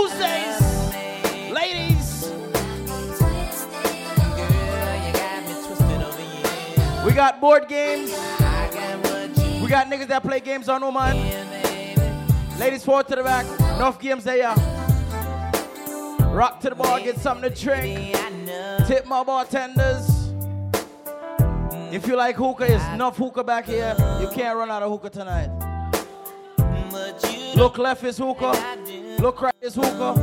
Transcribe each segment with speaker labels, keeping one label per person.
Speaker 1: Tuesdays. Ladies. We got board games. We got niggas that play games on woman. Ladies forward to the back. Enough games there. Rock to the bar, get something to drink. Tip my bartenders. If you like hookah, there's enough hookah back here. You can't run out of hookah tonight. Look left is hookah. Look right is hookah.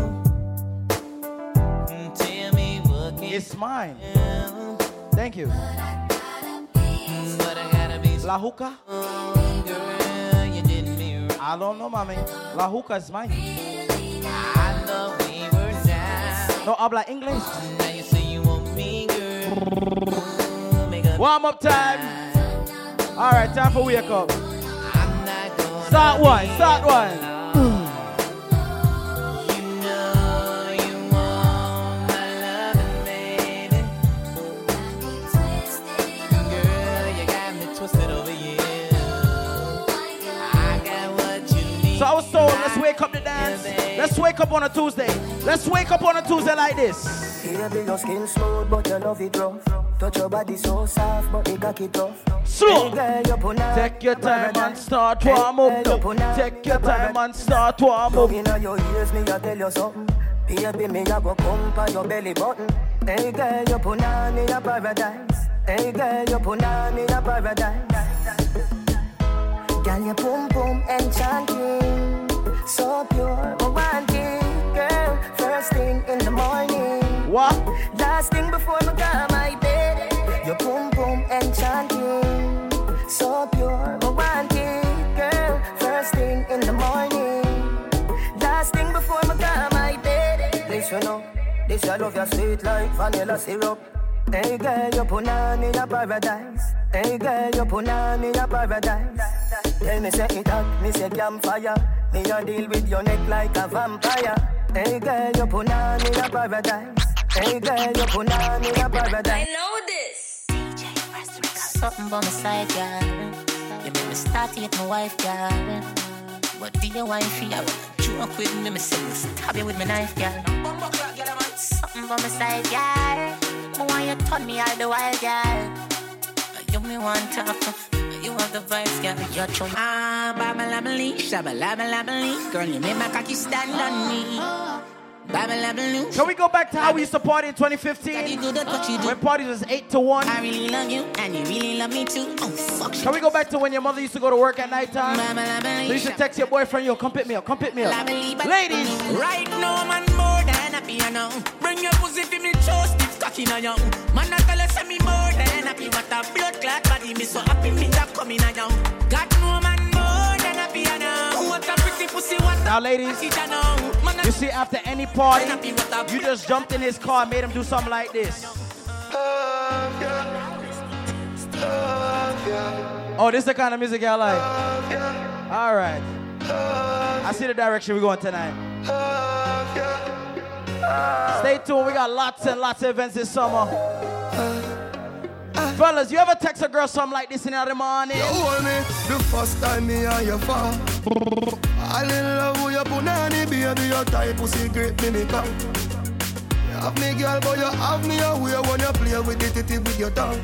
Speaker 1: It's mine. Thank you. La hookah? I don't know, mommy. La hookah is mine. No habla English. Warm up time. All right, time for wake up. Start one, start one. Wake up the dance. Let's wake up on a Tuesday. Let's wake up on a Tuesday like this.
Speaker 2: Baby, your skin smooth, but your love it rough. Touch your body so soft, but it cocky tough.
Speaker 1: So,
Speaker 2: Hey, girl, you put on
Speaker 1: take your time and start warm up.
Speaker 2: Hey, you put
Speaker 1: though.
Speaker 2: on
Speaker 1: Take your time and start warm
Speaker 2: Plug
Speaker 1: up.
Speaker 2: inna your ears, me a tell you something. Baby, me a go pump on your belly button. Hey girl, you put on me a paradise. Hey girl, you put on me a paradise. Girl, your pum pum enchanting, so pure, romantic. Girl, first thing in the morning.
Speaker 1: What?
Speaker 2: Last thing before me go my bed. Your boom boom enchanting, so pure, romantic. Girl, first thing in the morning. Last thing before me go my bed. Listen up, this I love your sweet like vanilla syrup. Hey girl, you put on me a paradise. Hey girl, you put on me a paradise. Tell me say it hot, me say campfire. Me a deal with your neck like a vampire. Hey girl, you put on me a paradise. Hey girl, you put on me a paradise.
Speaker 3: I know this.
Speaker 4: Something by my side, girl. You make me start to hit my wife, girl. But dear do you want to I joke with me, me say me stab you with my knife, girl. Something by my side, girl. Me want you turn me all the while, girl. You me want to you have the vibes, girl. You're true.
Speaker 5: Ah, babalabali, shabalabalabali. Girl, you make my cocky stand on me.
Speaker 1: Can we go back to how we used to party in 2015?
Speaker 5: You do that what you do.
Speaker 1: When parties was 8 to 1.
Speaker 5: I really love you, and you really love me too. Oh, fuck.
Speaker 1: Can we go back to when your mother used to go to work at night time? So you should text your boyfriend, yo, come pick me up, come pick me up. Ladies,
Speaker 5: Right now, man, more than you know. Bring your pussy for me, chose it's cocky now, young. Man, I tell us me more than happy. What a blood clot body, me so happy, me that coming now, young. God, no man, more than happy, you. What a pretty pussy, what
Speaker 1: Now, ladies,
Speaker 5: you know. Man,
Speaker 1: you see, after any party, you just jumped in his car and made him do something like this. Oh, this is the kind of music I like. All right. I see the direction we're going tonight. Stay tuned. We got lots and lots of events this summer. Fellas, you ever text a girl something like this in the morning?
Speaker 6: You hold me the first time me and you fall. All in love with your punani, baby, your type pussy great me. You have me girl, but you have me away when you play with the titty with your tongue.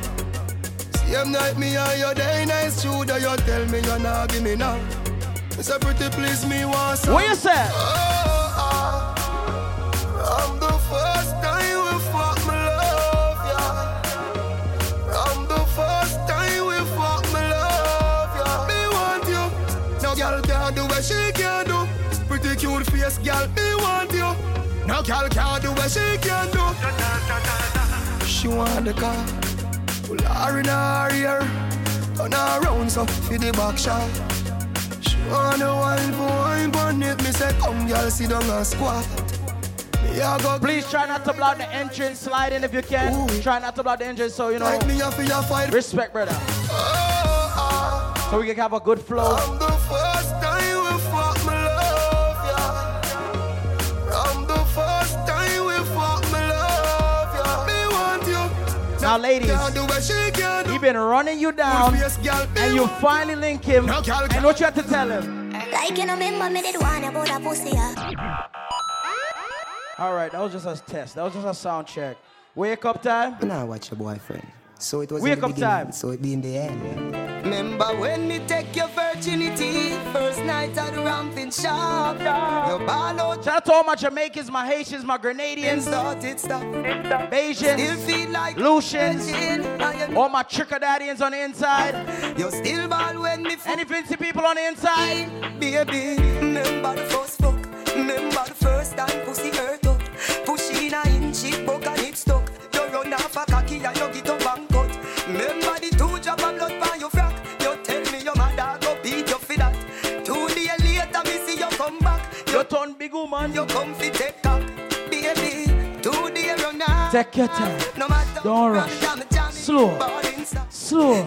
Speaker 6: Same night me and you day nice that you tell me you're not give me now. It's a pretty please me some.
Speaker 1: What you say?
Speaker 6: Oh. Girl can't do what she can do. She want the car. Pull her in her ear. Turn her around so for the back shot. She want the wine for wine it. Me say come girl sit down and squat. Me a go
Speaker 1: Please try not to block the entrance. Slide in if you can. Try not to block the entrance so you know.
Speaker 6: like me your fight.
Speaker 1: Respect, brother. Oh, oh. So we can have a good flow. Now, ladies,
Speaker 6: Can't do what she can do.
Speaker 1: he been running you down,
Speaker 6: Yes, girl. Me
Speaker 1: and you finally link him. And what you have to tell him?
Speaker 3: Like you know, remember me did want about a pussy.
Speaker 1: All right, that was just a test. That was just a sound check. Wake up time.
Speaker 2: Now watch your boyfriend. So it was
Speaker 1: Wake
Speaker 2: in the
Speaker 1: up time.
Speaker 2: So it be in the end.
Speaker 7: Remember when me take your virginity First night at the ramping shop Your ball
Speaker 1: Shout out to all my Jamaicans, my Haitians, my Grenadians, Bajans,
Speaker 7: like
Speaker 1: Lucians, all my Trinidadians on the inside,
Speaker 7: You still ball when me
Speaker 1: any fancy people on the inside.
Speaker 7: Baby, remember the first fuck. Remember the first time pussy hurt up. Push in a inch, it buck and it stuck. You run off a You
Speaker 1: turn big woman.
Speaker 7: you come fi take cock Baby, two days run out
Speaker 1: Take your time.
Speaker 7: No matter
Speaker 1: Don't rush.
Speaker 7: down me jam it,
Speaker 1: Slow. Slow.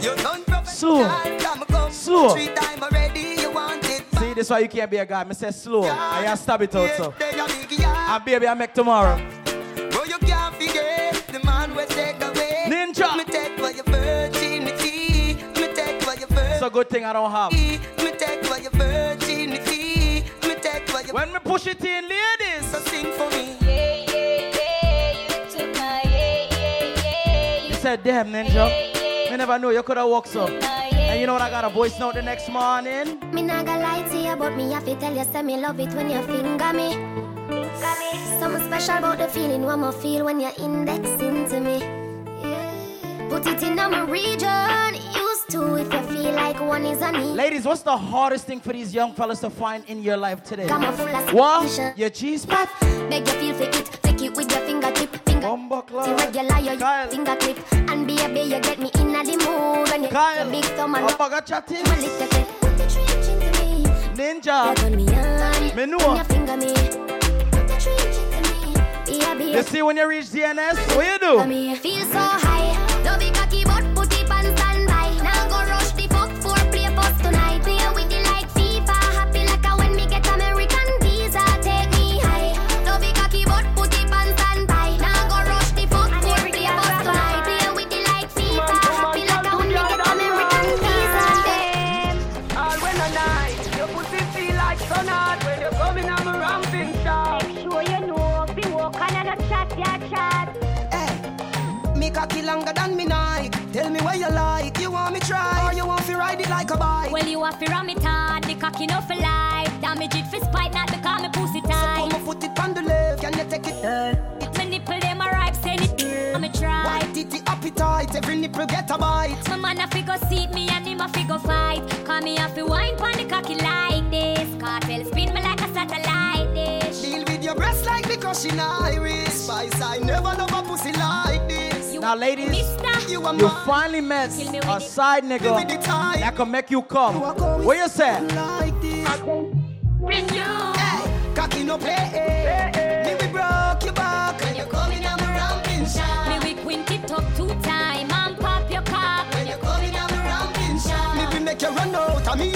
Speaker 1: Slow.
Speaker 7: come
Speaker 1: Slow.
Speaker 7: Three time already, you want it
Speaker 1: See, this why you can't be a guy. Me say slow. I you stab it out so.
Speaker 7: They a big yard.
Speaker 1: And baby, I make tomorrow.
Speaker 7: But you can't forget the man will take away.
Speaker 1: Ninja.
Speaker 7: Me take for your virginity. Me take for your
Speaker 1: It's a good thing I don't have.
Speaker 7: When me push it in, ladies. So sing for
Speaker 1: me. Yeah, yeah, yeah, you
Speaker 7: took my yeah, yeah, yeah.
Speaker 1: You said, damn, Ninja. Me never knew you could have walked so. And you know what? I got a voice note the next morning.
Speaker 8: Me not gonna lie to you, but me have to tell you, say me love it when you finger me. Something special about the feeling one more feel when you're indexing to me. Yeah. Put it in my region, used to if you feel like one is a need.
Speaker 1: Ladies, what's the hardest thing for these young fellas to find in your life today?
Speaker 8: Come on, full of
Speaker 1: What? Your G spot?
Speaker 8: Beg you feel for it, take it with your fingertip, finger. Irregular, your
Speaker 1: Kyle.
Speaker 8: finger clip, and baby, you get me in the mood when
Speaker 1: Kyle.
Speaker 8: big thumb and
Speaker 1: Up, got chatting.
Speaker 8: my little clip. Put the trench into me. You
Speaker 1: Ninja.
Speaker 8: me. When you finger me. Put the trench into me. Be a be
Speaker 1: You
Speaker 8: a
Speaker 1: see when you reach DNS, what you do?
Speaker 7: To ride it like a bike?
Speaker 8: Well, you have to ram it hard, the cocky no for life. Damage it for spite, not because me pussy tight.
Speaker 7: Put
Speaker 8: tight.
Speaker 7: my foot it on the left, can you take it?
Speaker 8: My nipple them a ripe, send it. I'ma try.
Speaker 7: White titty appetite, every nipple get a bite.
Speaker 8: My man a figure seat me and him a figure fight. Call me a fi wine pon the cocky like this. Kartel spin me like a satellite dish.
Speaker 7: Deal with your breast like the crushing iris. Spice, I never love
Speaker 1: Now, ladies,
Speaker 8: Mister,
Speaker 7: You
Speaker 1: You finally met
Speaker 8: Kill me with
Speaker 1: a side
Speaker 7: Give me the
Speaker 1: nigga
Speaker 7: time.
Speaker 1: that can make you come.
Speaker 7: You
Speaker 1: What you say?
Speaker 7: Like this.
Speaker 8: bring you.
Speaker 7: Hey, cocky no play. Me we broke your back when you coming on my ramping shot.
Speaker 8: Me we quint it up two time and pop your cock.
Speaker 7: When you coming on my ramping shot. Me we make you run out of me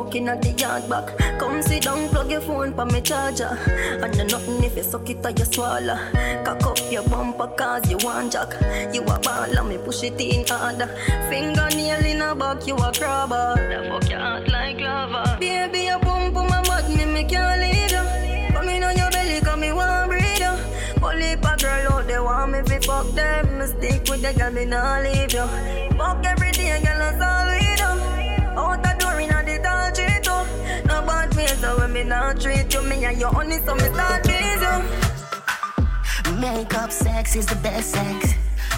Speaker 9: fucking at the yard back. Come sit down, plug your phone pa me charger. And you nothing if you suck it or you swallow. Cock up your bumper cause you want jack. You a ball and me push it in harder. Fingernail in a back, you a crabber. The fuck your heart like lava. Baby, your pump on my butt, me me can't leave you. Come on your belly, come me want breathe you. Only a girl out there want me fi fuck them. Stick with the girl, me not leave you. Fuck every day, girl, that's all so when me not treat you, me and you honey, so me start please you.
Speaker 10: Makeup sex is the best sex.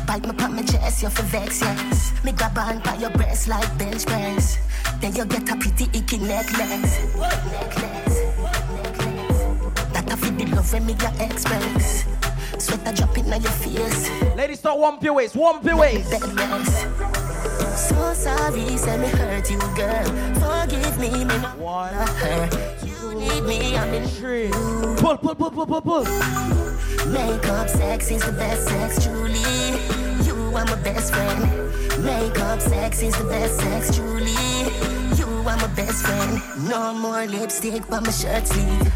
Speaker 10: Bite me pop my chest, you're for vex, yes. Me grab on by your breast like bench press. Then you get a pretty icky necklace. Necklace. Necklace. That a fit the love when me your express. Sweat a drop in your face.
Speaker 1: Ladies, start warm up your waist. Warm up your waist.
Speaker 10: Bedrest. So sorry, say me hurt you, girl. Forgive me, me not
Speaker 1: One,
Speaker 10: hurt. You need me, I'm in
Speaker 1: three. Pull, pull, pull, pull, pull, pull.
Speaker 10: Makeup sex is the best sex, truly. You are my best friend. Makeup sex is the best sex, truly. You
Speaker 9: are my best friend. No more lipstick on my shirt sleeve.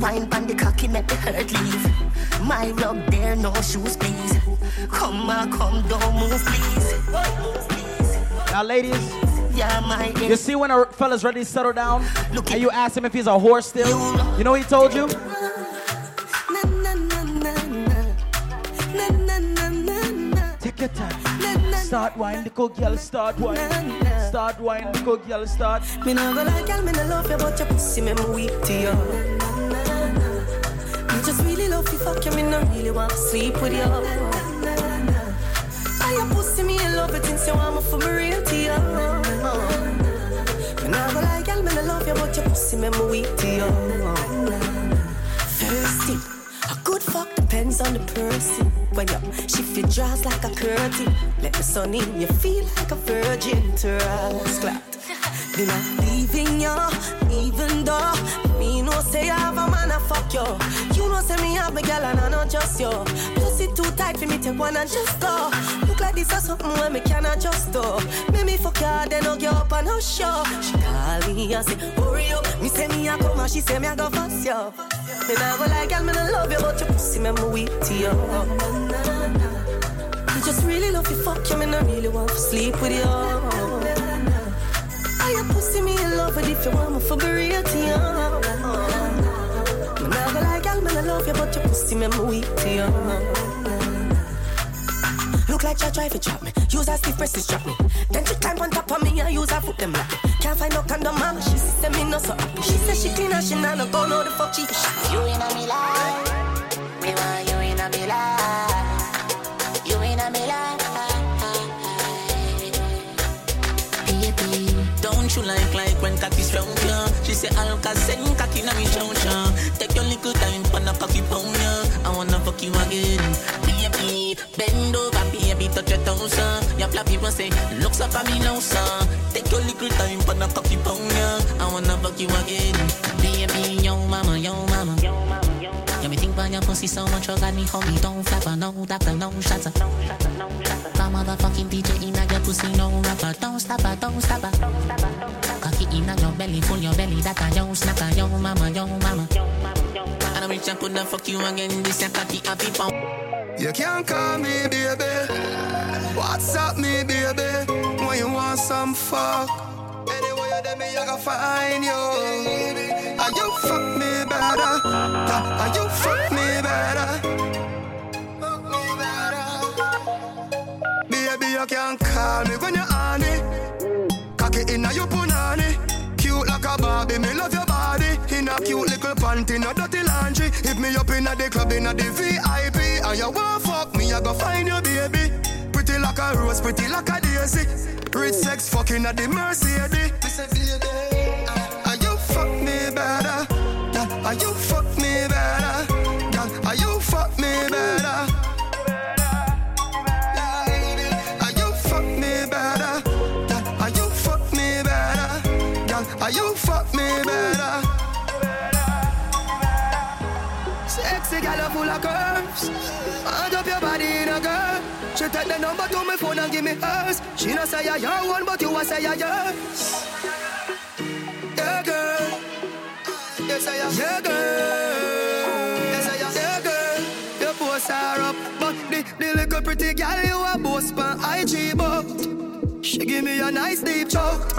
Speaker 9: Wine on the cocky make the hurt leave. My rug there, no shoes, please. Come on, come, don't move, please.
Speaker 1: Now, ladies,
Speaker 9: Yeah, my
Speaker 1: you see when a fella's ready to settle down, and you ask him if he's a horse still. You know what he told you? Take your time. Start wine, the good girl, start wine. Start wine, the good girl, start.
Speaker 9: Me nah go like girl, me nah love you, but your pussy me weak to you. Me just really love you, fuck you, me nah really want to sleep with you. And your pussy me in love it since you want me for me real to you. You, but your pussy me me weak to you. First a good fuck depends on the person. When you shift your dress like a curtain, let the sun in, you feel like a virgin to us. Clap. Me not leaving you, even though me no say I have a man a fuck you. You know say me have a girl and I not just you. Pussy too tight for me take one and just go. Look like this or something when me cannot just do. Make me fuck you, then I'll get up and I'll show. She call me and say, hurry up. Me say me a come and she say me a go fuss you. Me nah go like girl, me nah love you, but your pussy me me weak to you. I just really love you, fuck you, me nah really want to sleep with you. I your pussy me in love with if you want me for real to you. Me nah go like girl, me nah love you, but your pussy me me weak to you. Look like you try to trap me. Use a stiff press to strap me. Then she climb on top of me and use her foot them like me. Can't find no condom, mama. She say me no so happy. She say she clean and she nah no go no the fuck she.
Speaker 4: You in a me life. Me want you in a me life.
Speaker 5: Don't you like like when cocky strong ya? She say Alka send cocky na me chow chow. Take your little time for the cocky pound ya. I wanna fuck you again. Baby, bend over, baby, touch your toes uh. Your flap people say, looks up at me now son. Take your little time for the cocky pound ya. I wanna fuck you again.
Speaker 4: Pussy so much, you got me homie. Don't flapper, no doctor, no shutter. My motherfucking DJ in your pussy, no rapper. Don't stop her, don't stop her. Cocky in your belly, full your belly, that a yo snacker, yo mama, yo mama.
Speaker 5: And I reach and could fuck you again. This a cocky happy pound.
Speaker 6: You can't call me baby. What's up, me baby? When you want some fuck. Anyway, you me, I gotta find you. And you fuck me Yeah, you fuck me better. Baby, you can call me when you're it. Cocky inna your punani. Cute like a Barbie, me love your body. In a cute little panty, no dirty laundry. Hit me up inna the club, inna the VIP. And you want fuck me, I go find your baby. Pretty like a rose, pretty like a daisy. Rich sex fucking at the Mercedes. And you fuck me better. And you fuck me better. Yeah, and you fuck me better. And you fuck me better. Yeah, and you fuck me better. Yeah, and you fuck me better. Sexy gal full of curves. Hand up your body in girl. She take the number to my phone and give me hers. She not say I your one, but you a say I yours. Yeah, girl. Yes, I am. Yeah, girl. Yes, I am. Yeah, girl. You post her up, but the, the little pretty girl you a post on IG, but she give me a nice deep choke.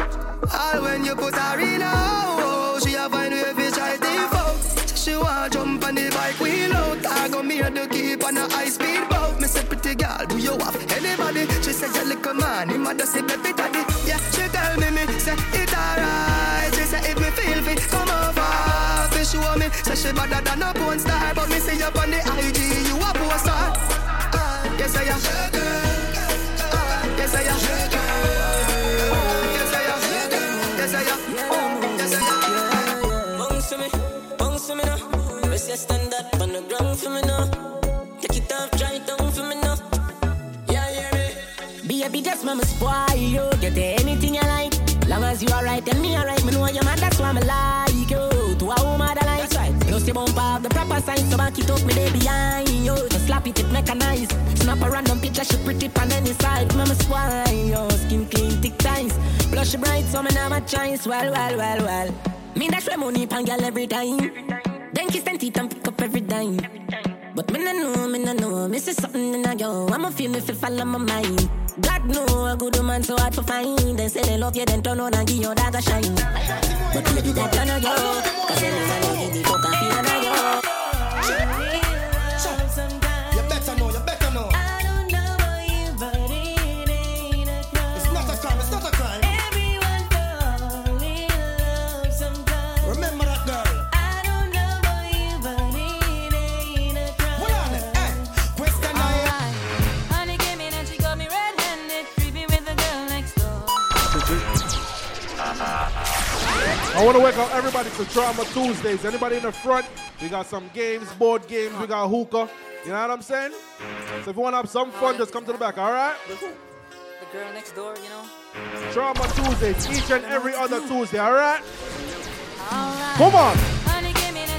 Speaker 6: All when you put her in a hole, she a find way fi try default. She want jump on the bike wheel out. I go me to keep on a high speed boat. Me say pretty girl, do you have anybody? She say you little man, him a just say baby daddy. Yeah, she tell me me say she better than a porn star, but me see you on the IG, you a poster. Uh, yes I am. Uh, yes I am. Yes I am. Yes I am. Yes I am.
Speaker 5: Bounce to me, bounce to me now. Press your stand up on the ground for me now. Take it off, try it down for me now. Yeah, yeah, me.
Speaker 4: Baby, just mama spoil you. Get anything you like. Long as you alright, then me alright. Me know you man, that's why me like likes right. Plus the bump have the proper sign, so back it up me there behind you. Just slap it, it mechanized. Snap a random picture, she pretty pan any side. Mama spoil you. Skin clean, thick ties.
Speaker 11: She bright, so me never choice. Well, well, well, well. Me dash my money pan girl every time. Then kiss and teeth and pick up every dime. But me no know, me no know. Me see something in a girl. I'ma feel me fi follow my mind. God know a good woman so hard to find. They say they love you, then turn on and give your dog a shine. But maybe that turn on you. Cause man who give the fuck a feel on you. I
Speaker 12: want to welcome everybody to Trauma Tuesdays. Anybody in the front? We got some games, board games, we got hookah. You know what I'm saying? So if you want to have some fun, just come to the back, all right?
Speaker 13: The girl next door, you know.
Speaker 12: Trauma Tuesdays, each and every other Tuesday, all right?
Speaker 11: Alright.
Speaker 12: Come on.
Speaker 11: Honey came in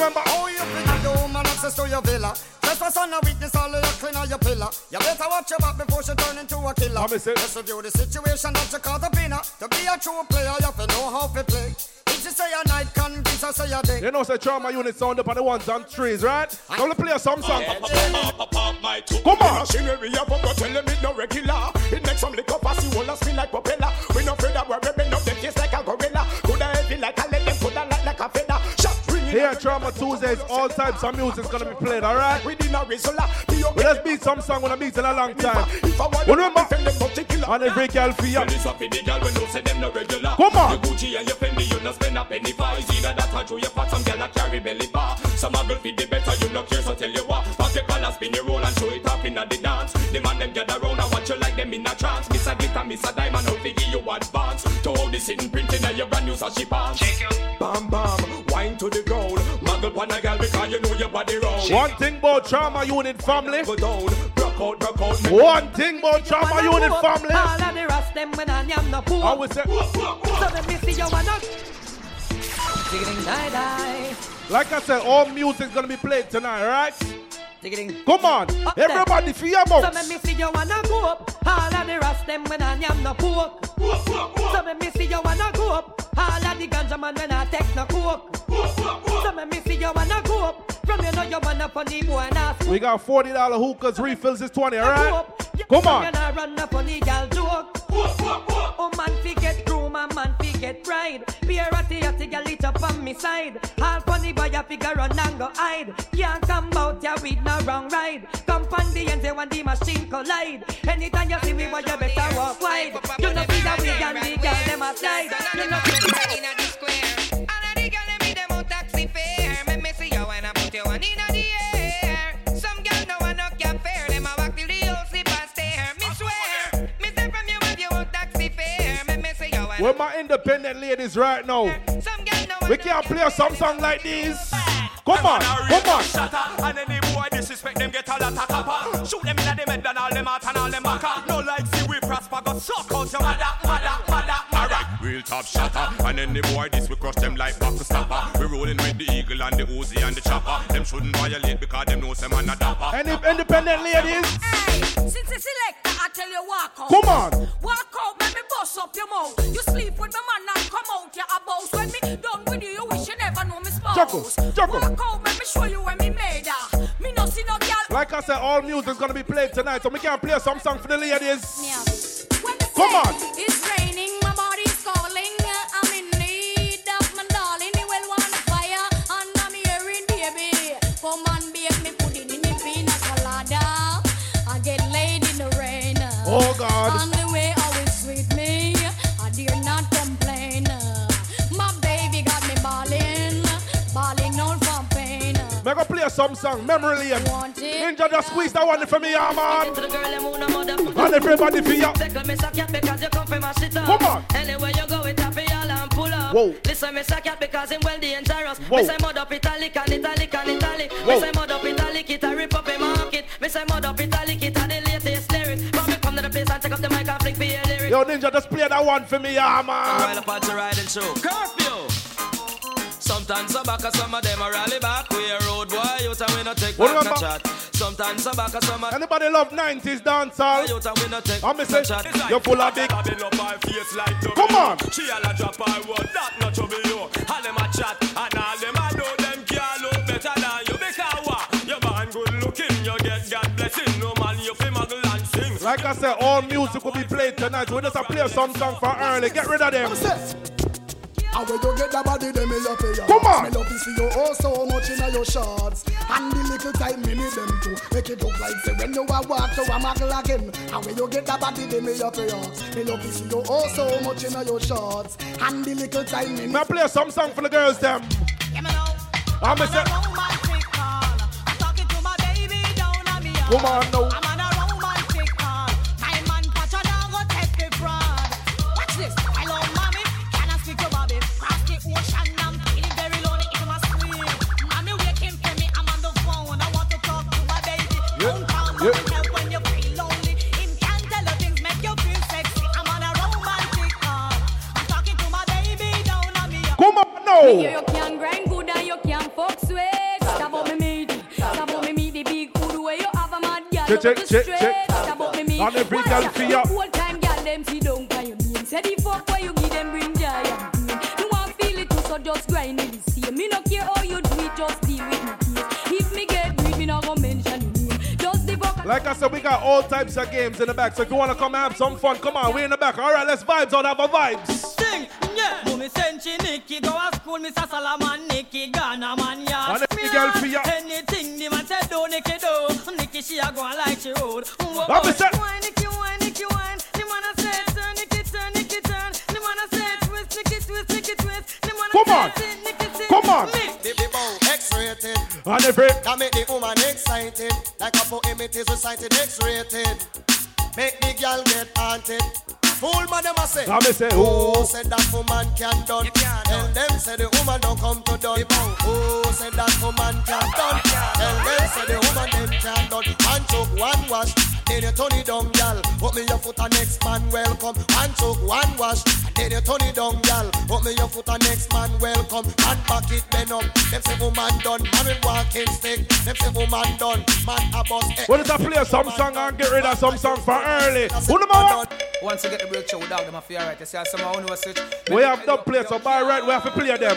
Speaker 12: remember?
Speaker 14: Oh, you think the woman access to your villa? Trespass on a weakness, all of your clean on your pillar. You better watch your back before she turn into a killer.
Speaker 12: I miss it.
Speaker 14: Just review the situation that you caught up in. To be a true player, you have to know how to play. If you say a night, can be so say a day.
Speaker 12: You know, say Trauma unit sound up on the ones and trees, right? So let's play some song. Come on.
Speaker 15: Machinery up, but tell them it no regular. It makes some liquor pass you all spin like propeller. We no afraid that we're ripping up them face like a gorilla.
Speaker 12: Here at Trauma Tuesdays, all types of music's gonna be played, all right?
Speaker 15: within a risola. Be
Speaker 12: Well, let's beat some song when I beat in a long time.
Speaker 15: If I want
Speaker 12: Well, remember,
Speaker 15: defend them particular.
Speaker 12: on every girl for you.
Speaker 15: Well, it's for the girl when no say them no regular.
Speaker 12: Come on.
Speaker 15: Your Gucci and your Fendi, you no spend a penny for. It's either that or throw your pot, some girl a carry belly bar. Some a girl feed the better, you no care, so tell you what. Pop your collar, spin your roll and show it up in the dance. The man them gather round and watch you like them in a trance. Miss a glitter, miss a diamond, how figure you advance. To all the sitting printing and your brand new sashi pants. Bam bam, wine to the ground. Muggle pon a girl because you know your body round.
Speaker 12: One thing about Trauma unit family.
Speaker 15: Go down, broke out, broke out.
Speaker 12: One thing about Trauma unit family.
Speaker 11: All of the rest them when I am no poor.
Speaker 12: I would say,
Speaker 11: So let me see you wanna Digging die die.
Speaker 12: like I said, all music's gonna be played tonight, right? Come on,
Speaker 11: Up
Speaker 12: everybody for your
Speaker 11: So me see you wanna go up. All of the rest them when I am no. So let me see you wanna go up. All of the ganja man when I take no coke. So me see you wanna go up. From you know you wanna funny boy and ask.
Speaker 12: We got $40 hookahs, refills is 20, all
Speaker 11: Go
Speaker 12: right? Come
Speaker 11: from
Speaker 12: on.
Speaker 11: You not run up on the gal joke. Oh man, fi get bride. Be a ratty ratty gal it up on me side. All funny boy a figure run and go hide. Can't come out ya with no wrong ride. Come on the end when the machine collide. Anytime you see me, boy you better walk wide. You know see that we and the gal them a slide. You know
Speaker 12: independent ladies right now? We can't play some song like this. Come on, come on.
Speaker 15: Shatter, and any boy disrespect them get a lot of copper. Shoot them in the head and all them out and all them back. up. No like see we prosper, go suck out your mother, mother, mother. Alright, real top shatter, and any boy this we crush them like back to stopper. We rolling with the eagle and the Uzi and the chopper. Them shouldn't violate because them know some man a dapper.
Speaker 12: Any independent ladies?
Speaker 16: Since the selector, I tell you walk out.
Speaker 12: Come on.
Speaker 16: Walk out, make me bust up your mouth. You sleep with my man and come out your boss. When me done with you, you wish you never know me spouse. Walk out, make me show you when me made her. Me no see no girl.
Speaker 12: Like I said, all music's gonna be played tonight, so we can play some song for the ladies.
Speaker 16: When
Speaker 12: Come on.
Speaker 16: It's raining, my body's calling. I'm in need of my darling. You will want fire, and I'm hearing baby. Come on, bake me pudding in the pina colada. I get laid in the rain.
Speaker 12: Oh, God.
Speaker 16: Me
Speaker 12: go play some song, Memory Lane. Ninja just squeeze that one for me, yeah, man.
Speaker 11: To the girl them who no mother.
Speaker 12: And everybody for you.
Speaker 11: Take a miss a cat because you come from up.
Speaker 12: Come on.
Speaker 11: Anywhere you go, it happy all and pull up.
Speaker 12: Whoa.
Speaker 11: Listen, miss a cat because him well dangerous.
Speaker 12: Whoa.
Speaker 11: Me say mud up italic and italic and italic.
Speaker 12: Whoa.
Speaker 11: Me say mud up italic, it a rip up a market. Me say mud up italic, it a the latest lyrics. But me come to the place and take up the mic and flick for your lyrics.
Speaker 12: Yo, Ninja, just play that one for me, yeah,
Speaker 17: While
Speaker 12: man.
Speaker 17: the party riding show. Curfew. Sometimes I'm back, and some of them are rally back. We a road boy, you tell we no take
Speaker 12: What
Speaker 17: back no chat. Sometimes I'm back, and some of
Speaker 12: Anybody love 90s dancehall?
Speaker 17: you tell we no take
Speaker 12: I'm
Speaker 17: no
Speaker 12: say,
Speaker 17: chat.
Speaker 12: you're full of big. Come on.
Speaker 15: She a la drop her word, that not trouble you. All them a chat, and all them a know them can't look better than you. Because what? Your man good looking, you get God blessing. No man, you fi muggle and sing.
Speaker 12: Like I said, all music will be played tonight. We just a play some song for early. Get rid of them.
Speaker 18: And when you get the body, them is up here.
Speaker 12: Come on.
Speaker 18: Me love to see you oh so much in your shorts. And the little time me need them to make it look like say when you a walk to a muggle again. And when you get the body, them is up here. Me love to see you oh so much in your shorts. And the little time me need
Speaker 12: Now play some song for the girls, them. I'm a say, woman, no. Check, check, check,
Speaker 16: straight.
Speaker 12: check.
Speaker 16: Stop up me meat.
Speaker 12: On every
Speaker 16: Watch
Speaker 12: girl
Speaker 16: out.
Speaker 12: for ya.
Speaker 16: Whole time girl them see down can you name. Say the fuck where you give them bring joy and pain. You want feel it too so just grind it the same. Me no care how you do it just deal with me case. If me get greed me no go mention your name. Just the fuck.
Speaker 12: Like I said, we got all types of games in the back. So if you want to come and have some fun, come on. We in the back. All right, let's vibes on. Have a vibes.
Speaker 11: Sing, yeah. Mummy Senchi Nikki go a school, Mr. Salaman Nikki Ghana man ya.
Speaker 12: And the girl for ya.
Speaker 11: Anything the man say do, Nikki do. Nikki she a go on like she road. Whoa,
Speaker 12: What me say?
Speaker 11: Wine, Nikki wine, Nikki wine. The man a say turn, Nikki turn, Nikki turn. The man a say twist, Nikki twist, Nikki twist. The man a
Speaker 12: Come
Speaker 11: say
Speaker 12: on.
Speaker 11: sit, Nikki sit.
Speaker 12: Come on.
Speaker 6: The people X-rated.
Speaker 12: And every.
Speaker 6: That make the woman excited. Like a poem it is recited X-rated. Make the girl get haunted. Fool man them a say.
Speaker 12: I me say,
Speaker 6: Who
Speaker 12: oh.
Speaker 6: said that woman can done? Tell them say the woman don't come to done. Can done. One choke, one wash. Then you turn it down, gal. Put me your foot and next man welcome. One choke, one wash. Then you turn it down, gal. Put me your foot and next man welcome. Man back it bend up. Them say woman done. Man with walking stick. Them say woman done. Man a bus. eh.
Speaker 12: What is that play some song and get rid of some song for early? Who the man?
Speaker 19: Once you get the break show without them, I feel alright. You see, somehow who knows it.
Speaker 12: We have the play, so by right, we have to play them.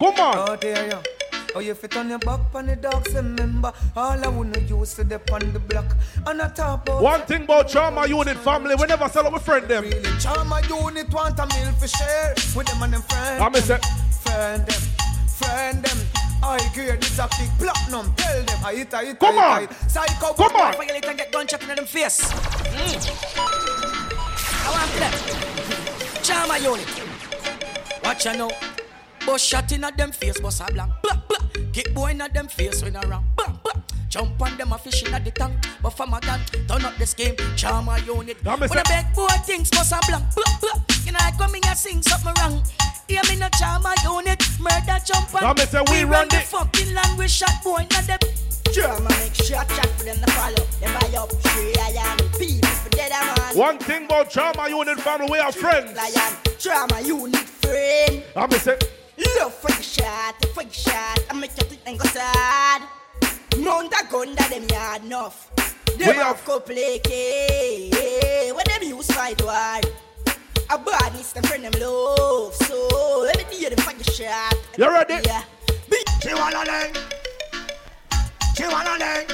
Speaker 12: Come on.
Speaker 19: Oh, there you. Oh, you fit on your back on the dogs, remember All I wanna use for the on the block And I top about
Speaker 12: One thing about Trauma Unit family, we never sell out with friend them.
Speaker 19: Trauma unit want a meal for share With them and them friends
Speaker 12: I me say,
Speaker 19: Friend them, friend them I hear this a big platinum Tell them I hit, I hit,
Speaker 12: Come
Speaker 19: I
Speaker 12: on.
Speaker 19: hit, I hit. Psycho
Speaker 12: Come on.
Speaker 19: Violate and get gunshot in them face hmm.
Speaker 11: I want that. Trauma unit. Watch ya know. Bust shot in at them face, bust a blank. Blah, blah. Kick boy in at them face when around. Blah, blah. Jump on them a fishing at the tank. But from a gun, turn up the scheme. Trauma unit. When
Speaker 12: say-
Speaker 11: a big boy thinks bust a blank. Blah, blah. You know I come in and sing something wrong. Hear me no Trauma unit. Murder jump on.
Speaker 12: Yeah, me say we run
Speaker 11: the
Speaker 12: the-
Speaker 11: fucking land. We shot boy in at them.
Speaker 7: German make shot shot for them to follow. Them buy up three lion people for dead man.
Speaker 12: one thing about Trauma Unit family, we are friends.
Speaker 7: Lion, drama you need friend.
Speaker 12: I me say,
Speaker 7: Love for the shot, for the shot. I make you think and go sad. Mount a gun that them yard enough. Them
Speaker 12: We
Speaker 7: have couple AK. What them use fight war. A badness them friend them love. So every day them for the shot.
Speaker 12: you ready?
Speaker 7: Yeah.
Speaker 18: She wanna learn. She wanna learn.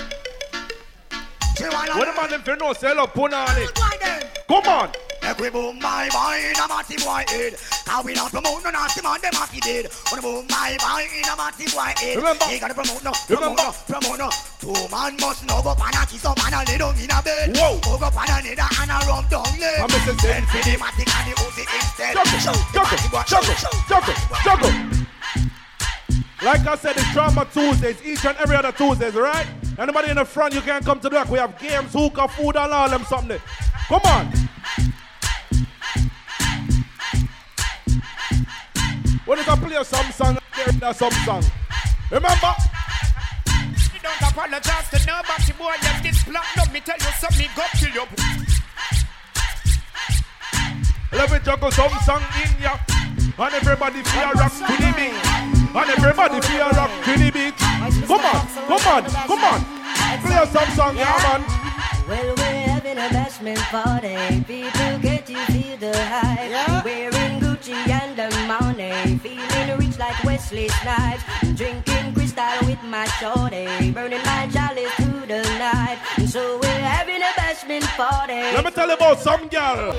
Speaker 18: She wanna
Speaker 12: What the man them fi know sell up punani?
Speaker 18: Why then?
Speaker 12: Come on.
Speaker 18: Make we boom my boy in a matty boy head. Cause we not promote no nasty man, them happy dead. Wanna boom my boy in a matty boy head.
Speaker 12: Remember-
Speaker 18: He gotta promote no,
Speaker 12: Remember-
Speaker 18: promote no, promote no. Two man must know but man a kiss up and a lay down in a bed.
Speaker 12: Whoa.
Speaker 18: Hook up and a nether and a rub down leg.
Speaker 12: I'm Mr.
Speaker 18: Then for the matic and the Uzi instead.
Speaker 12: Juggle, juggle, juggle, juggle, juggle. Like I said, it's Drama Tuesdays, each and every other Tuesdays, right? Anybody in the front, you can come to the back. We have games, hookah, food, and all them something. Come on. Can play some song, there's some song. Remember?
Speaker 20: You don't apologize to nobody, boy. Them this platinum, me tell you something, go kill you.
Speaker 12: juggle some song song in ya. And everybody feel rock to the beat. And everybody feel rock to the beat. Come on, come on, come on. Play some song, yeah, man.
Speaker 21: Well, we're having a bashment party. People get to feel the hype. Wearing Gucci and the money. Feeling rich like Wesley Snipes. Drinking crystal with my shorty. Burning my chalice through the night. So we're having a bashment party.
Speaker 12: Let me tell you about some girl.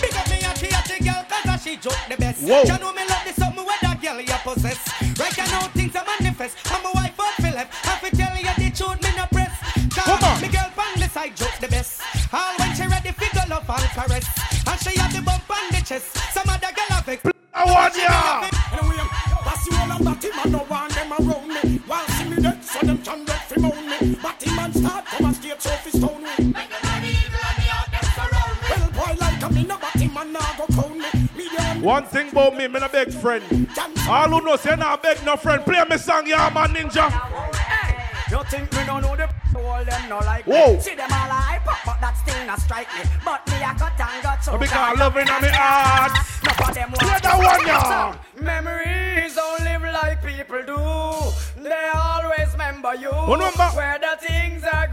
Speaker 22: Big up me a theater girl cause she joke the best
Speaker 12: Whoa.
Speaker 22: You know me love this something where that girl you possess Right I know things are manifest I'm a wife out for left Have to tell you the truth me no press Come on Me girl on the side joke the best All when she ready fi go love and caress And she have the bump on the chest Some other girl have it
Speaker 12: I want ya
Speaker 7: Anyway, pass you all and batty man no want them around me. While see me dead, so them can get fi moan me. Batty man start come and skate so fi stone me. Well, boy like a me no batty man nah go crown me. Me
Speaker 12: One thing about me, me no beg friend. All who know say nah beg no friend. Play me song, yeah, man, ninja.
Speaker 7: You think me don't know the all them no like
Speaker 12: Whoa.
Speaker 7: me. See them all hype up, but that still not strike me. But me I got and got so
Speaker 12: Because I it on me heart.
Speaker 7: Enough of them want
Speaker 12: that one, yeah.
Speaker 7: Memories don't live like people do. They always remember you.
Speaker 12: Remember.
Speaker 7: Whether things are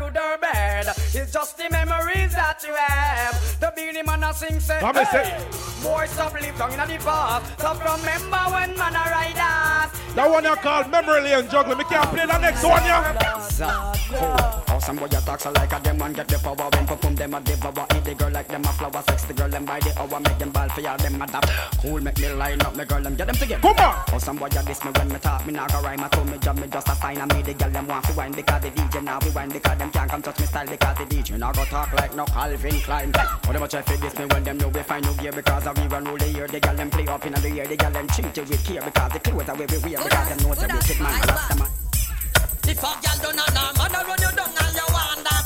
Speaker 7: memories that you have. The Beenie Man a sing say,
Speaker 12: Come and say-
Speaker 7: hey, boy stop live down in the past. Stop remember when man a ride us.
Speaker 12: That one you call Memory Lane Juggler. Me can't play the next one, yeah.
Speaker 23: How some boy attacks are like a them and get the power when perform them a devour Eat the girl like them a flower Sex the girl them by the hour Make them ball for y'all them adapt Cool make me line up me girl them get them together
Speaker 12: Come on
Speaker 23: How some boy a diss me when me talk Me nah go rhyme I told me job me just a sign And me the girl them want to wine Because the DJ now we wine Because them can't come touch me style Because the DJ now go talk like no Calvin Klein How them a try to diss me when them know we find no gear Because I we run rule the year. The girl them play up in the year The girl them treat you with care Because the clothes are way we wear Because them know a wicked man.
Speaker 24: If a girl done a norm, man a run you down and you want that.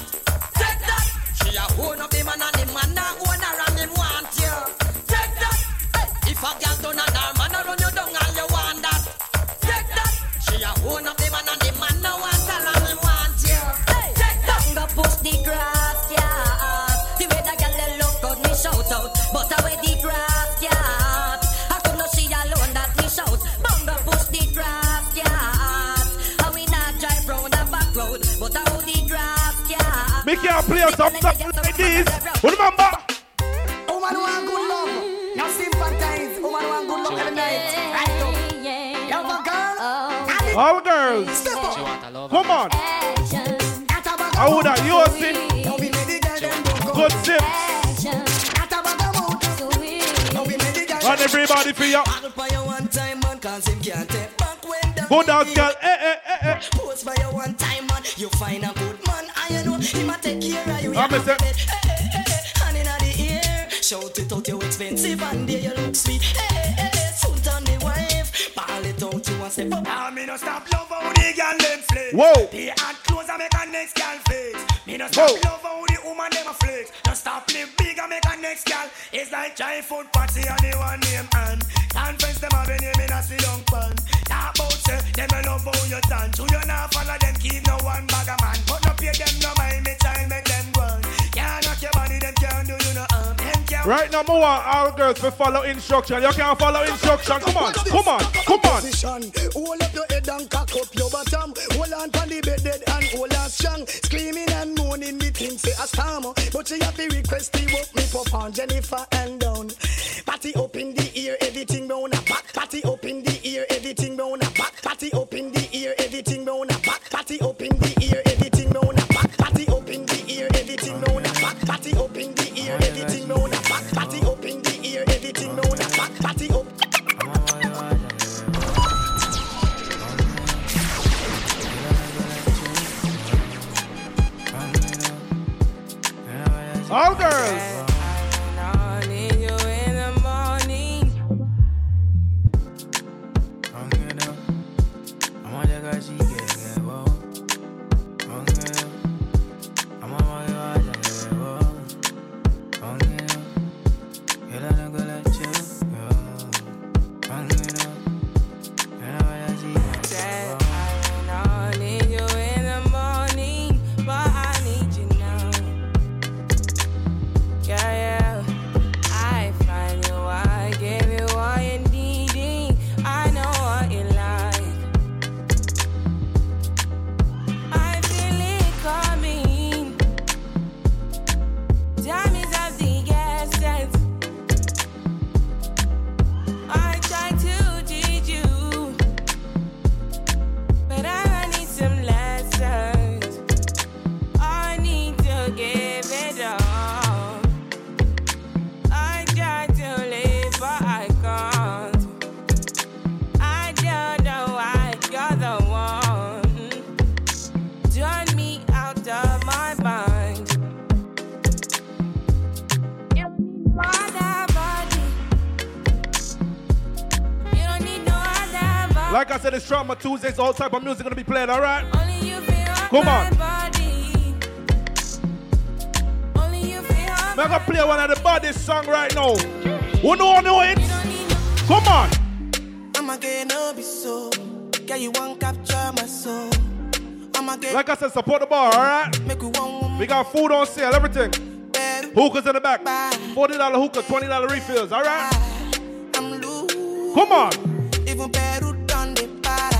Speaker 24: Take that. She a own up the man and
Speaker 21: Me
Speaker 12: can't play some something like this. Remember?
Speaker 25: Woman want good love. Now sympathize. Woman want good love every night. Right up. Love a girl.
Speaker 12: All girls.
Speaker 25: Step up.
Speaker 12: Come on. I would have you see. Good sips. And everybody for you.
Speaker 22: one time man cause him can't take back when the
Speaker 12: Good dance, girl. Eh, eh, eh, eh.
Speaker 22: Post by your one time man You find a good man and you know. Him a take care of you
Speaker 12: I'm
Speaker 22: you
Speaker 12: a
Speaker 22: Hand inna the ear Shout it out you expensive And there you look sweet. Hey, hey, hey, Soon turn the wife. Ball it out you and step up.
Speaker 7: Now me no stop love how the girl them flex.
Speaker 12: Whoa.
Speaker 7: The hand close and make a next girl flex. Me no stop love how the woman them a flex. No stop live big and make a next girl. It's like giant food party and the one name and conference them have a name in a sit down pan. Talk about say them a love how you dance. So you not follow them keep no one bag a man. But no pay them no mind me child make them run.
Speaker 12: Right now, more all girls to follow instruction. You can't follow instruction. Come on, come on, come on.
Speaker 25: Hold up your head and cock up your bottom. Hold on to the bed and hold on strong. Screaming and moaning, me think say a storm. But she have to request the work me pop on Jennifer and down. Party up in the ear, everything round a back. Party up in the ear, everything round a back. Party up in the ear, everything round a back. Party up in the Party up in the ear, everything round a back. Party up in the ear, everything round a back. Party up.
Speaker 12: All girls. It's Trauma Tuesdays. All type of music gonna be played. All right. Come on. I'm gonna play one of the baddest song right now. Who know know it? Come on.
Speaker 26: I'ma get no be so. Girl, you want capture my soul.
Speaker 12: Like I said, support the bar, all right?
Speaker 26: We
Speaker 12: got food on sale, everything. Hookahs in the back. $40 hookah, $20 refills, all right? Come on.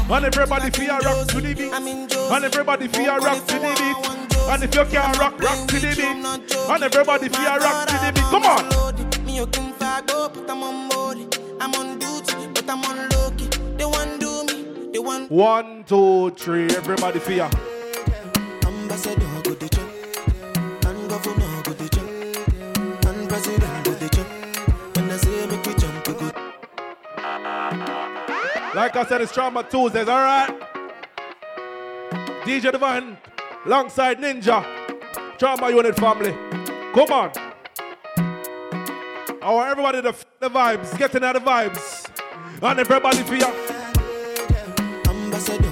Speaker 12: And everybody feel rock to the beat. And everybody feel rock to the beat. And if you can't rock, rock to the beat. And everybody feel rock to the beat. Come on.
Speaker 26: Me you can fago, but I'm on. I'm on duty, but I'm on low. They want do me, they want
Speaker 12: One, two, three, everybody feel. Like I said, it's Trauma Tuesdays, all right? DJ Divine, alongside Ninja, Trauma Unit family. Come on. I want everybody to f- the vibes, getting out the vibes. And everybody feel.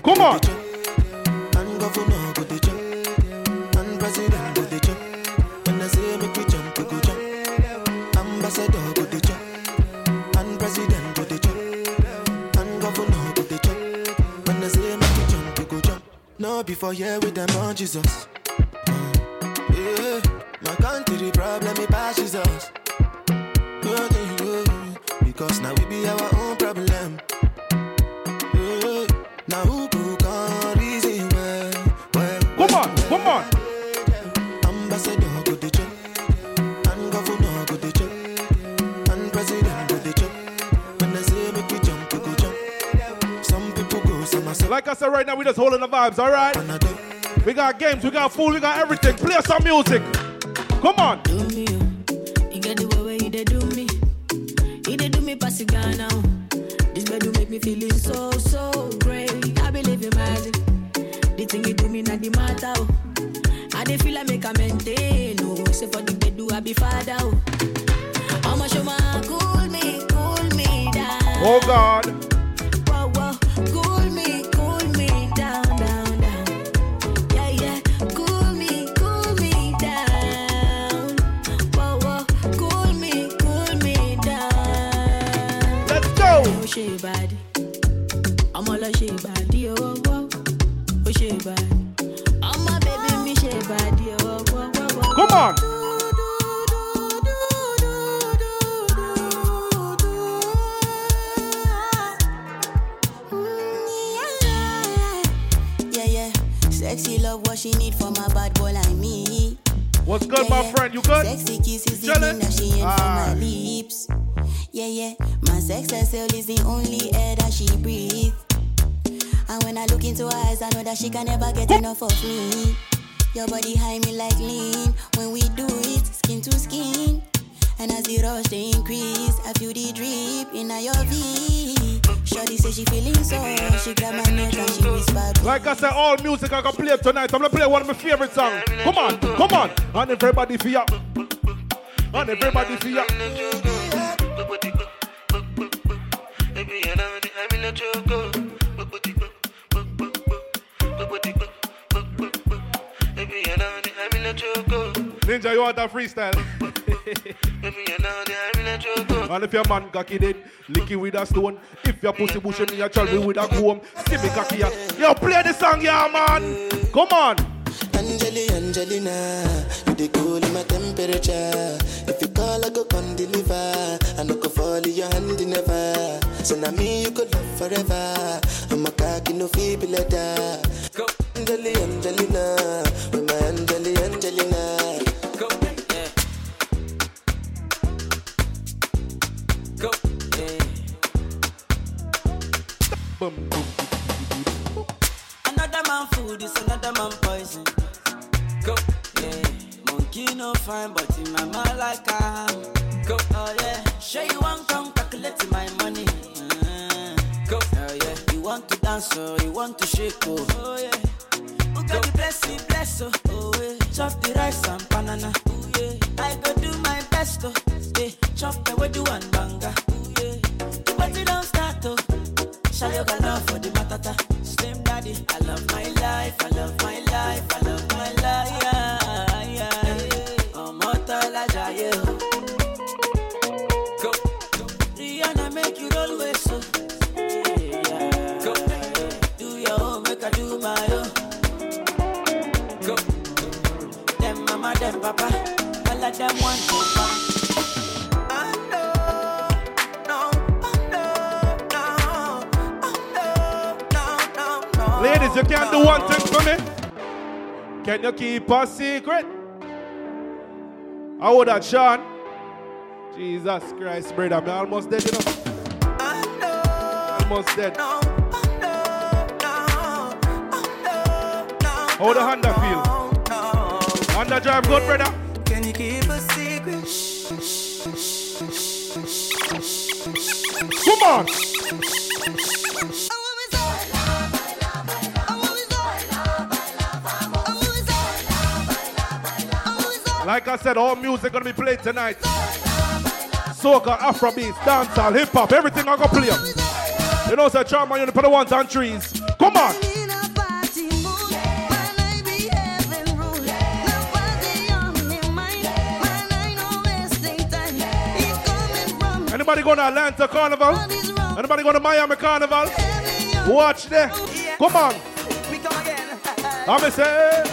Speaker 12: Come on.
Speaker 26: No before here with them on Jesus. Yeah, my country problem it passes us. Because now we be our own I I
Speaker 12: said, right now, we just holding the vibes, all right? We got games, we got food, we got everything. Play some music. Come on. Oh.
Speaker 7: You get the way you do me. You do me pass now. This bed do make me feeling so, so great. I believe in magic. The thing you do me not the matter. Oh. I dey feel like make a maintain. Oh. Say for the bed do I be father. Oh. How much you want cool me, cool me down.
Speaker 12: Oh, God.
Speaker 7: She can never get enough of me. Your body high me like lean. When we do it, skin to skin. And as the rush they increase, I feel the drip in your V. Shorty say she feeling so. She grab my neck and she whispered.
Speaker 12: Like I said, all music I can play tonight. I'm gonna play one of my favorite songs. Come on, come on. And everybody feel. And everybody feel. Ninja, you want a freestyle? and if your man cocky dead, lick it with a stone. If your pussy bushing me, you try me with a comb. See me cocky ya. Yo, play the song, yeah, man. Come on.
Speaker 26: Angeli, Angelina, you dey cool in my temperature. If you call, I go come deliver. I no go fall in your hand never. So now me you could love forever. I'm a cocky no feeble letter. Go. Angeli, Angelina, with my Angeli, Angelina.
Speaker 27: Want. Uh, oh. Oh to dance, oh, you want to shake, oh, oh yeah go the bless you, bless oh, oh yeah. Chop the rice and banana, oh yeah. I go do my best oh, yeah. Chop the way do and banga, oh yeah. The party don't start oh, shall
Speaker 12: you go love for the matata? Slim daddy, I love my life, I love my life. I them want to buy.
Speaker 7: Ladies, you can't do one thing for me. Can you keep a secret? How would that, Sean? Jesus Christ, brother, I'm almost dead, you know. Almost dead. How the Honda feel? Honda drive good, brother.
Speaker 28: Keep a secret?
Speaker 7: Come on. Like I said, all music gonna be played tonight. Soca, Afrobeats, dancehall, hip hop, everything I gonna play. You know, say Charma, you put the ones on trees. Come on. Anybody going to Atlanta Carnival? Anybody going to Miami Carnival? Watch there. Come on. I'm say.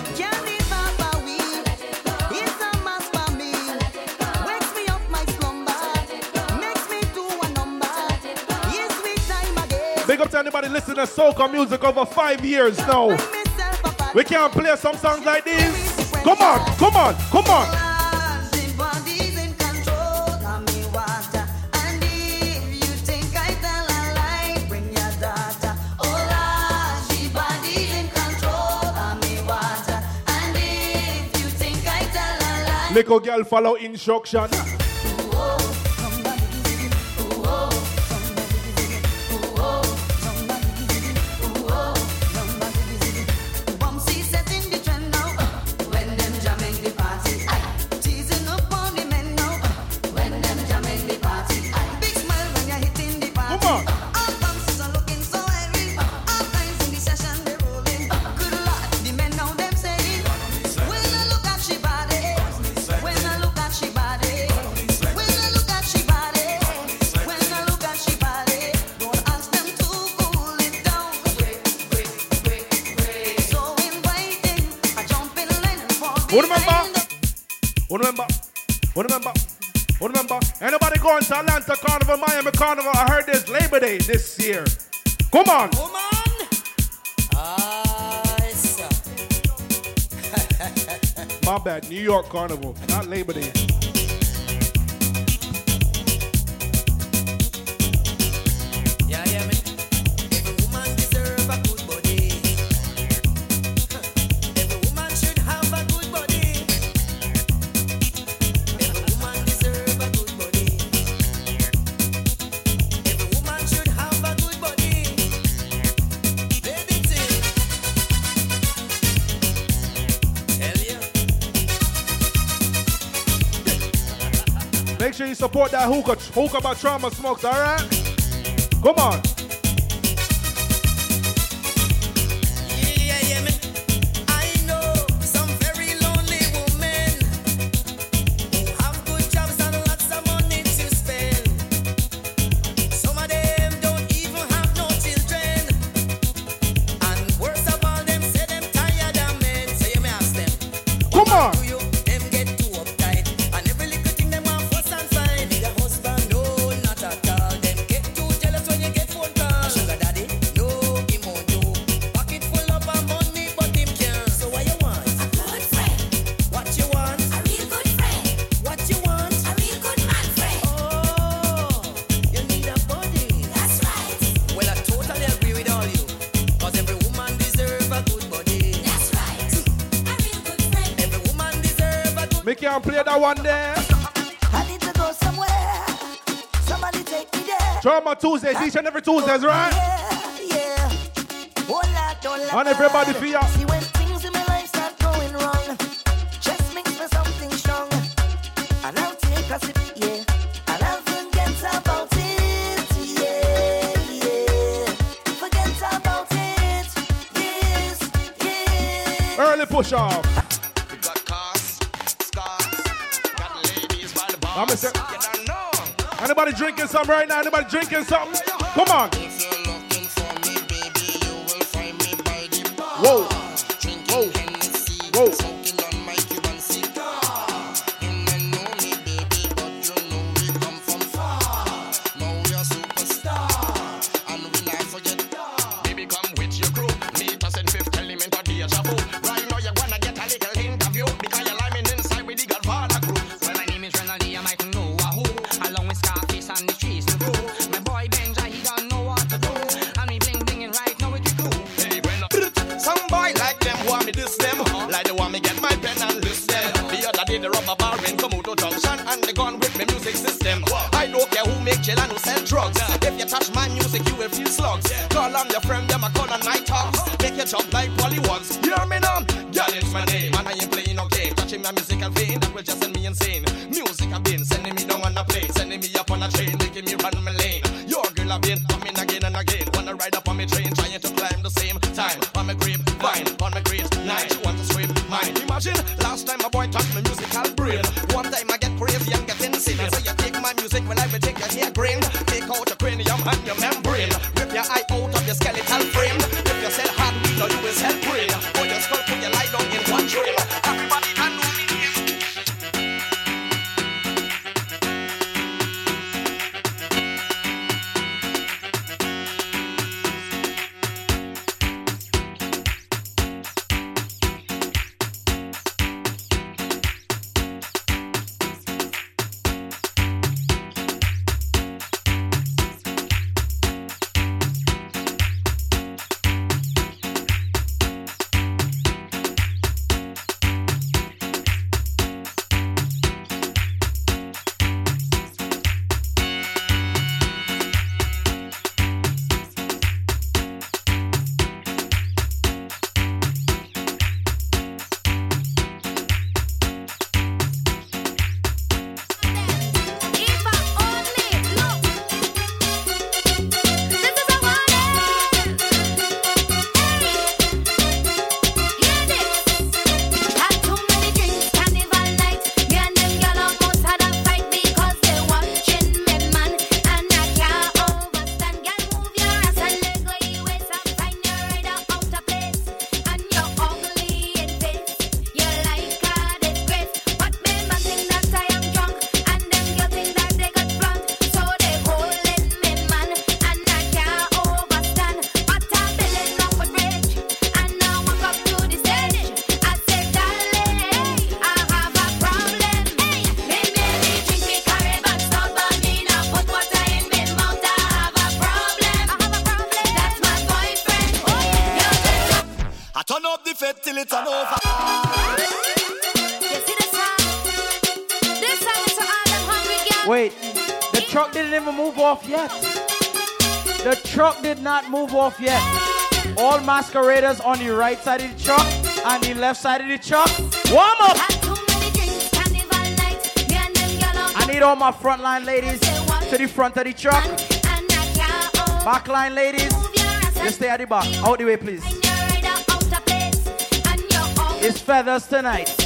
Speaker 7: Big up to anybody listening to soca music over five years now. We can't play some songs like this. Come on, come on, come on. Little girl follow instruction. Who remember? Who remember? Who remember? Who remember? Anybody going to Atlanta Carnival, Miami Carnival? I heard there's Labor Day this year. Come on. My bad. New York Carnival, not Labor Day. Support that hookah, hookah by Trauma Smokes, all right? Come on.
Speaker 12: A good
Speaker 7: play that one there.
Speaker 12: I need to go somewhere. Somebody take me there.
Speaker 7: Trauma Tuesdays, each and every Tuesdays, right?
Speaker 12: Yeah. Whole lot, whole lot.
Speaker 7: And everybody feel ya.
Speaker 12: See when things in my life start going wrong, just mix me something strong, and I'll take a sip, yeah, and I'll forget about it, yeah, yeah. Forget about it, yes, yeah.
Speaker 7: Early push off.
Speaker 29: drinking some right now? Anybody drinking something? Come on.
Speaker 24: masqueraders on the right side of the truck and the left side of the truck. Warm up. I need all my frontline ladies to the front of the truck. Backline ladies, you stay at the back. Out the way, please. It's feathers tonight.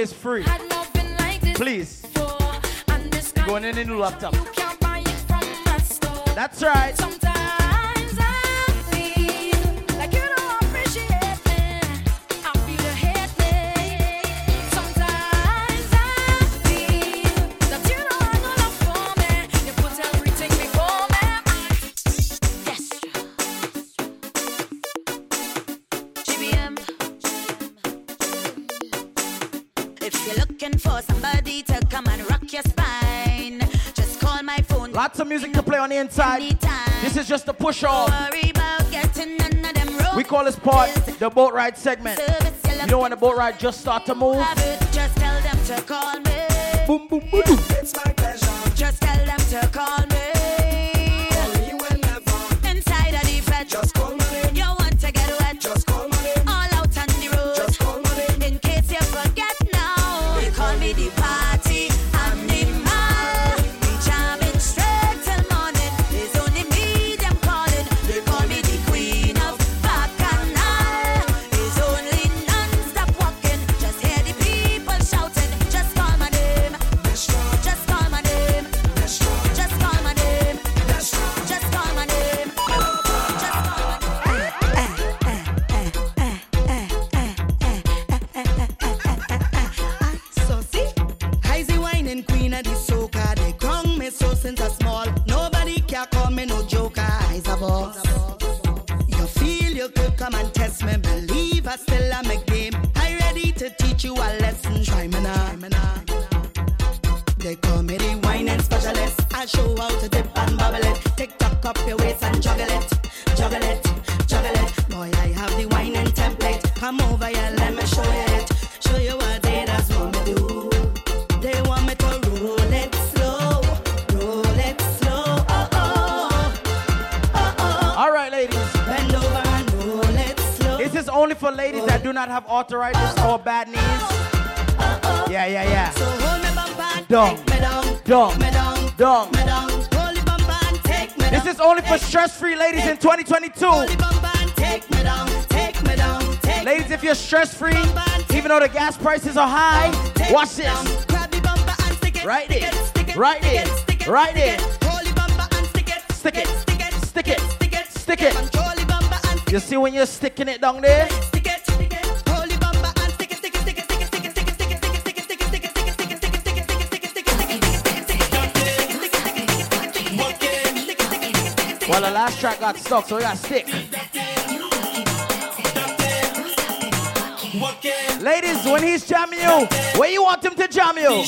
Speaker 1: is free. inside. This is just a push off. We call this part the boat ride segment. You know when the boat ride just start to move? Boom, boom, boom.
Speaker 7: It's my pleasure. Just tell them to call
Speaker 1: not have arthritis or bad knees. Yeah, yeah, yeah.
Speaker 30: So hold me bumper,
Speaker 1: dung, dung, dung,
Speaker 30: dung.
Speaker 1: This is only for stress-free ladies in 2022. Ladies, if you're stress-free, even though the gas prices are high, watch this. Right there, right there, right there. Stick it, stick it, stick it, stick it. You see when you're sticking it down there? Well, the last track got stuck, so we got stick. Ladies, when he's jamming you, where you want him to jam you?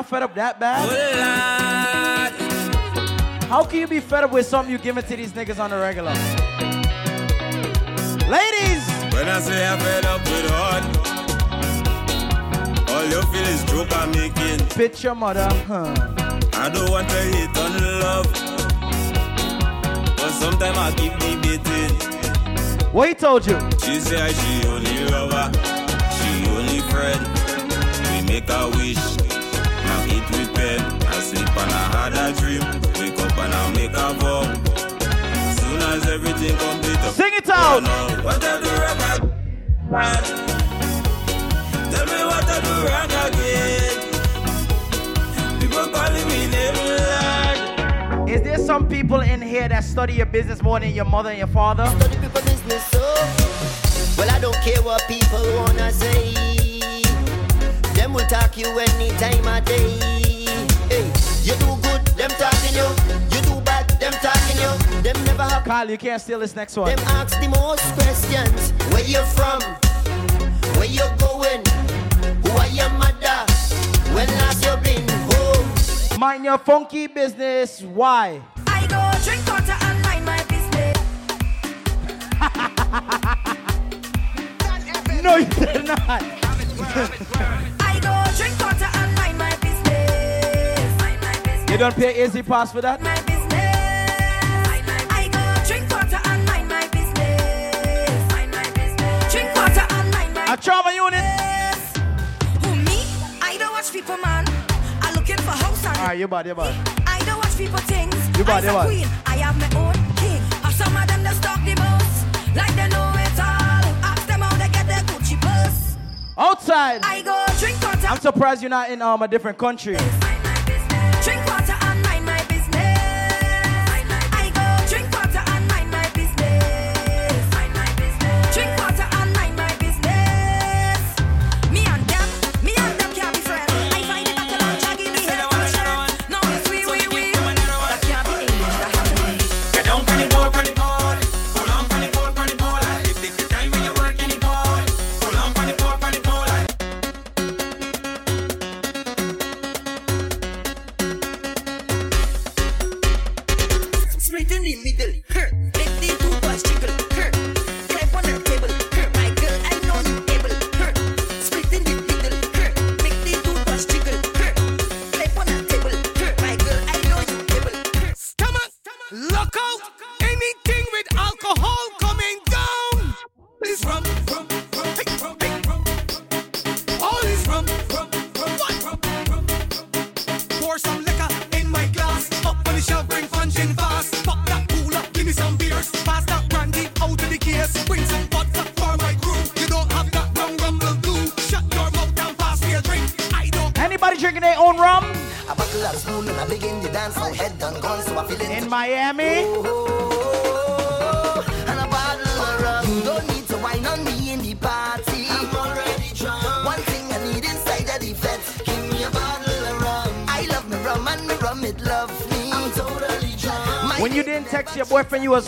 Speaker 6: Y'all fed up that bad? How can you be fed up with something you giving to these niggas on the regular? Ladies!
Speaker 25: When I say I'm fed up with heart, all you feel is joke I'm making.
Speaker 6: Bitch your mother, huh?
Speaker 25: I don't want to hate on love, but sometimes I keep debating.
Speaker 6: What he told you?
Speaker 25: She say I she only lover, she only friend. We make a wish, had a dream, wake up and I make a vow. Soon as everything complete,
Speaker 6: Sing it out.
Speaker 25: What I do wrong? Tell me what I do wrong again. People calling me name lad.
Speaker 6: Is there some people in here that study your business more than your mother and your father?
Speaker 2: Study people business, so well I don't care what people wanna say. Them will talk you any time of day. Hey, you do good, them talking you. You do bad, them talking you. Them never have.
Speaker 6: Kyle, you can't steal this next one.
Speaker 2: Them ask the most questions. Where you from? Where you going? Who are your mother? When last you been home?
Speaker 6: Mind your funky business. Why?
Speaker 24: I go drink water and mind my business.
Speaker 6: No, you did not. You don't pay easy pass for that?
Speaker 24: My business. I go drink water and mind my business. Mind my business. Drink water and mind my
Speaker 6: A trauma unit.
Speaker 24: Who me? I don't watch people, man. I looking for house and
Speaker 6: Alright, you bad, you bad.
Speaker 24: I don't watch people things.
Speaker 6: You bad, you bad.
Speaker 24: queen. I have my own king. Have some of them that stalk the most, like they know it all. Ask them how they get their Gucci purse.
Speaker 6: Outside.
Speaker 24: I go drink water.
Speaker 6: I'm surprised you're not in um, a different country.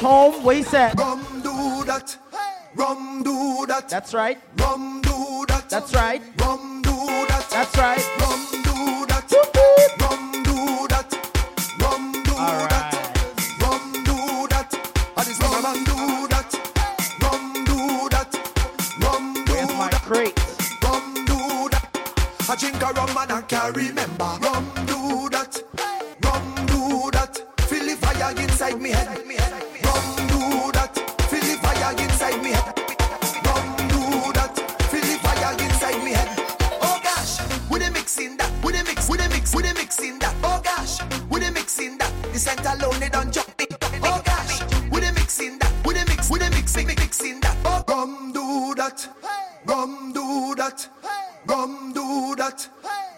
Speaker 1: You
Speaker 6: home, what he said?
Speaker 31: Rum do that. Rum do that.
Speaker 6: That's right.
Speaker 31: Rum do that.
Speaker 6: That's right.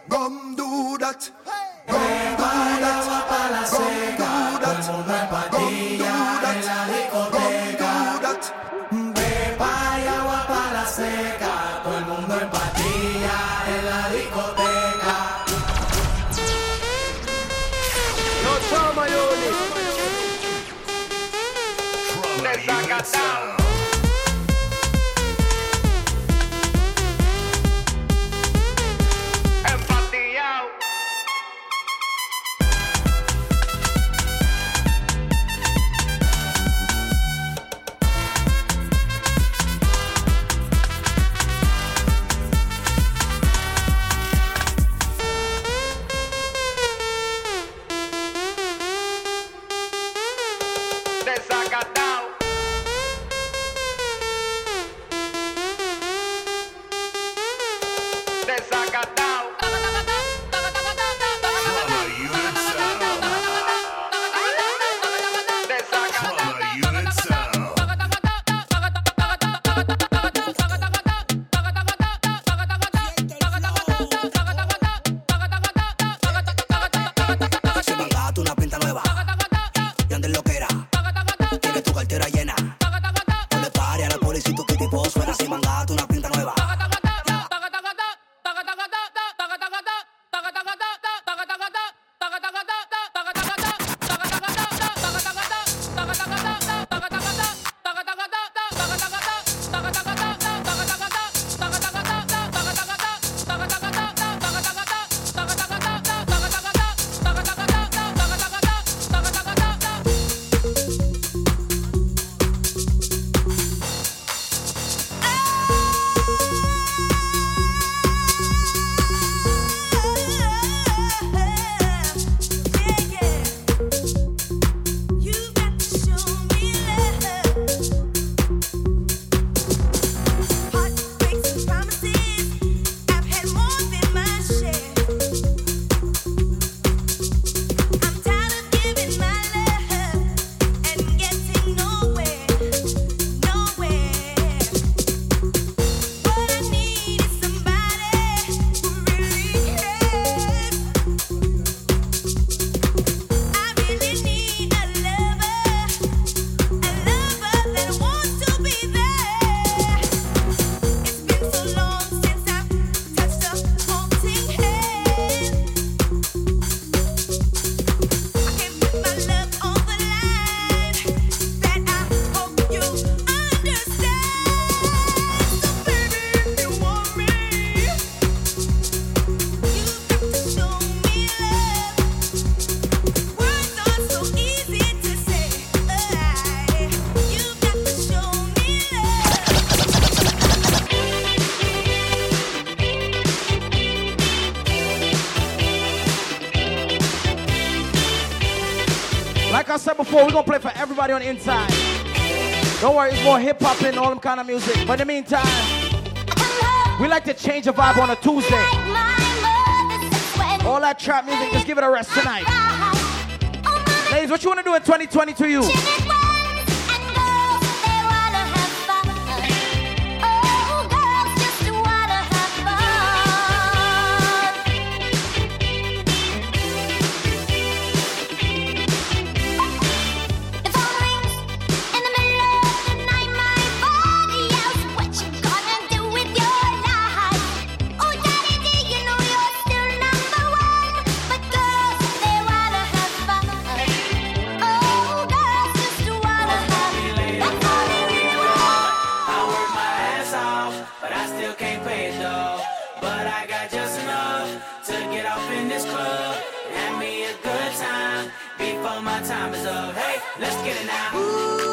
Speaker 31: Rum do that. Rum do that. Rum do that. Rum do that.
Speaker 8: everybody on the inside. Don't worry, it's more hip hop and all them kind of music. But in the meantime, we like to change the vibe on a Tuesday. All that trap music, just give it a rest tonight. Ladies, what you want to do in 2020 to you?
Speaker 32: Let's get it now.
Speaker 2: Ooh.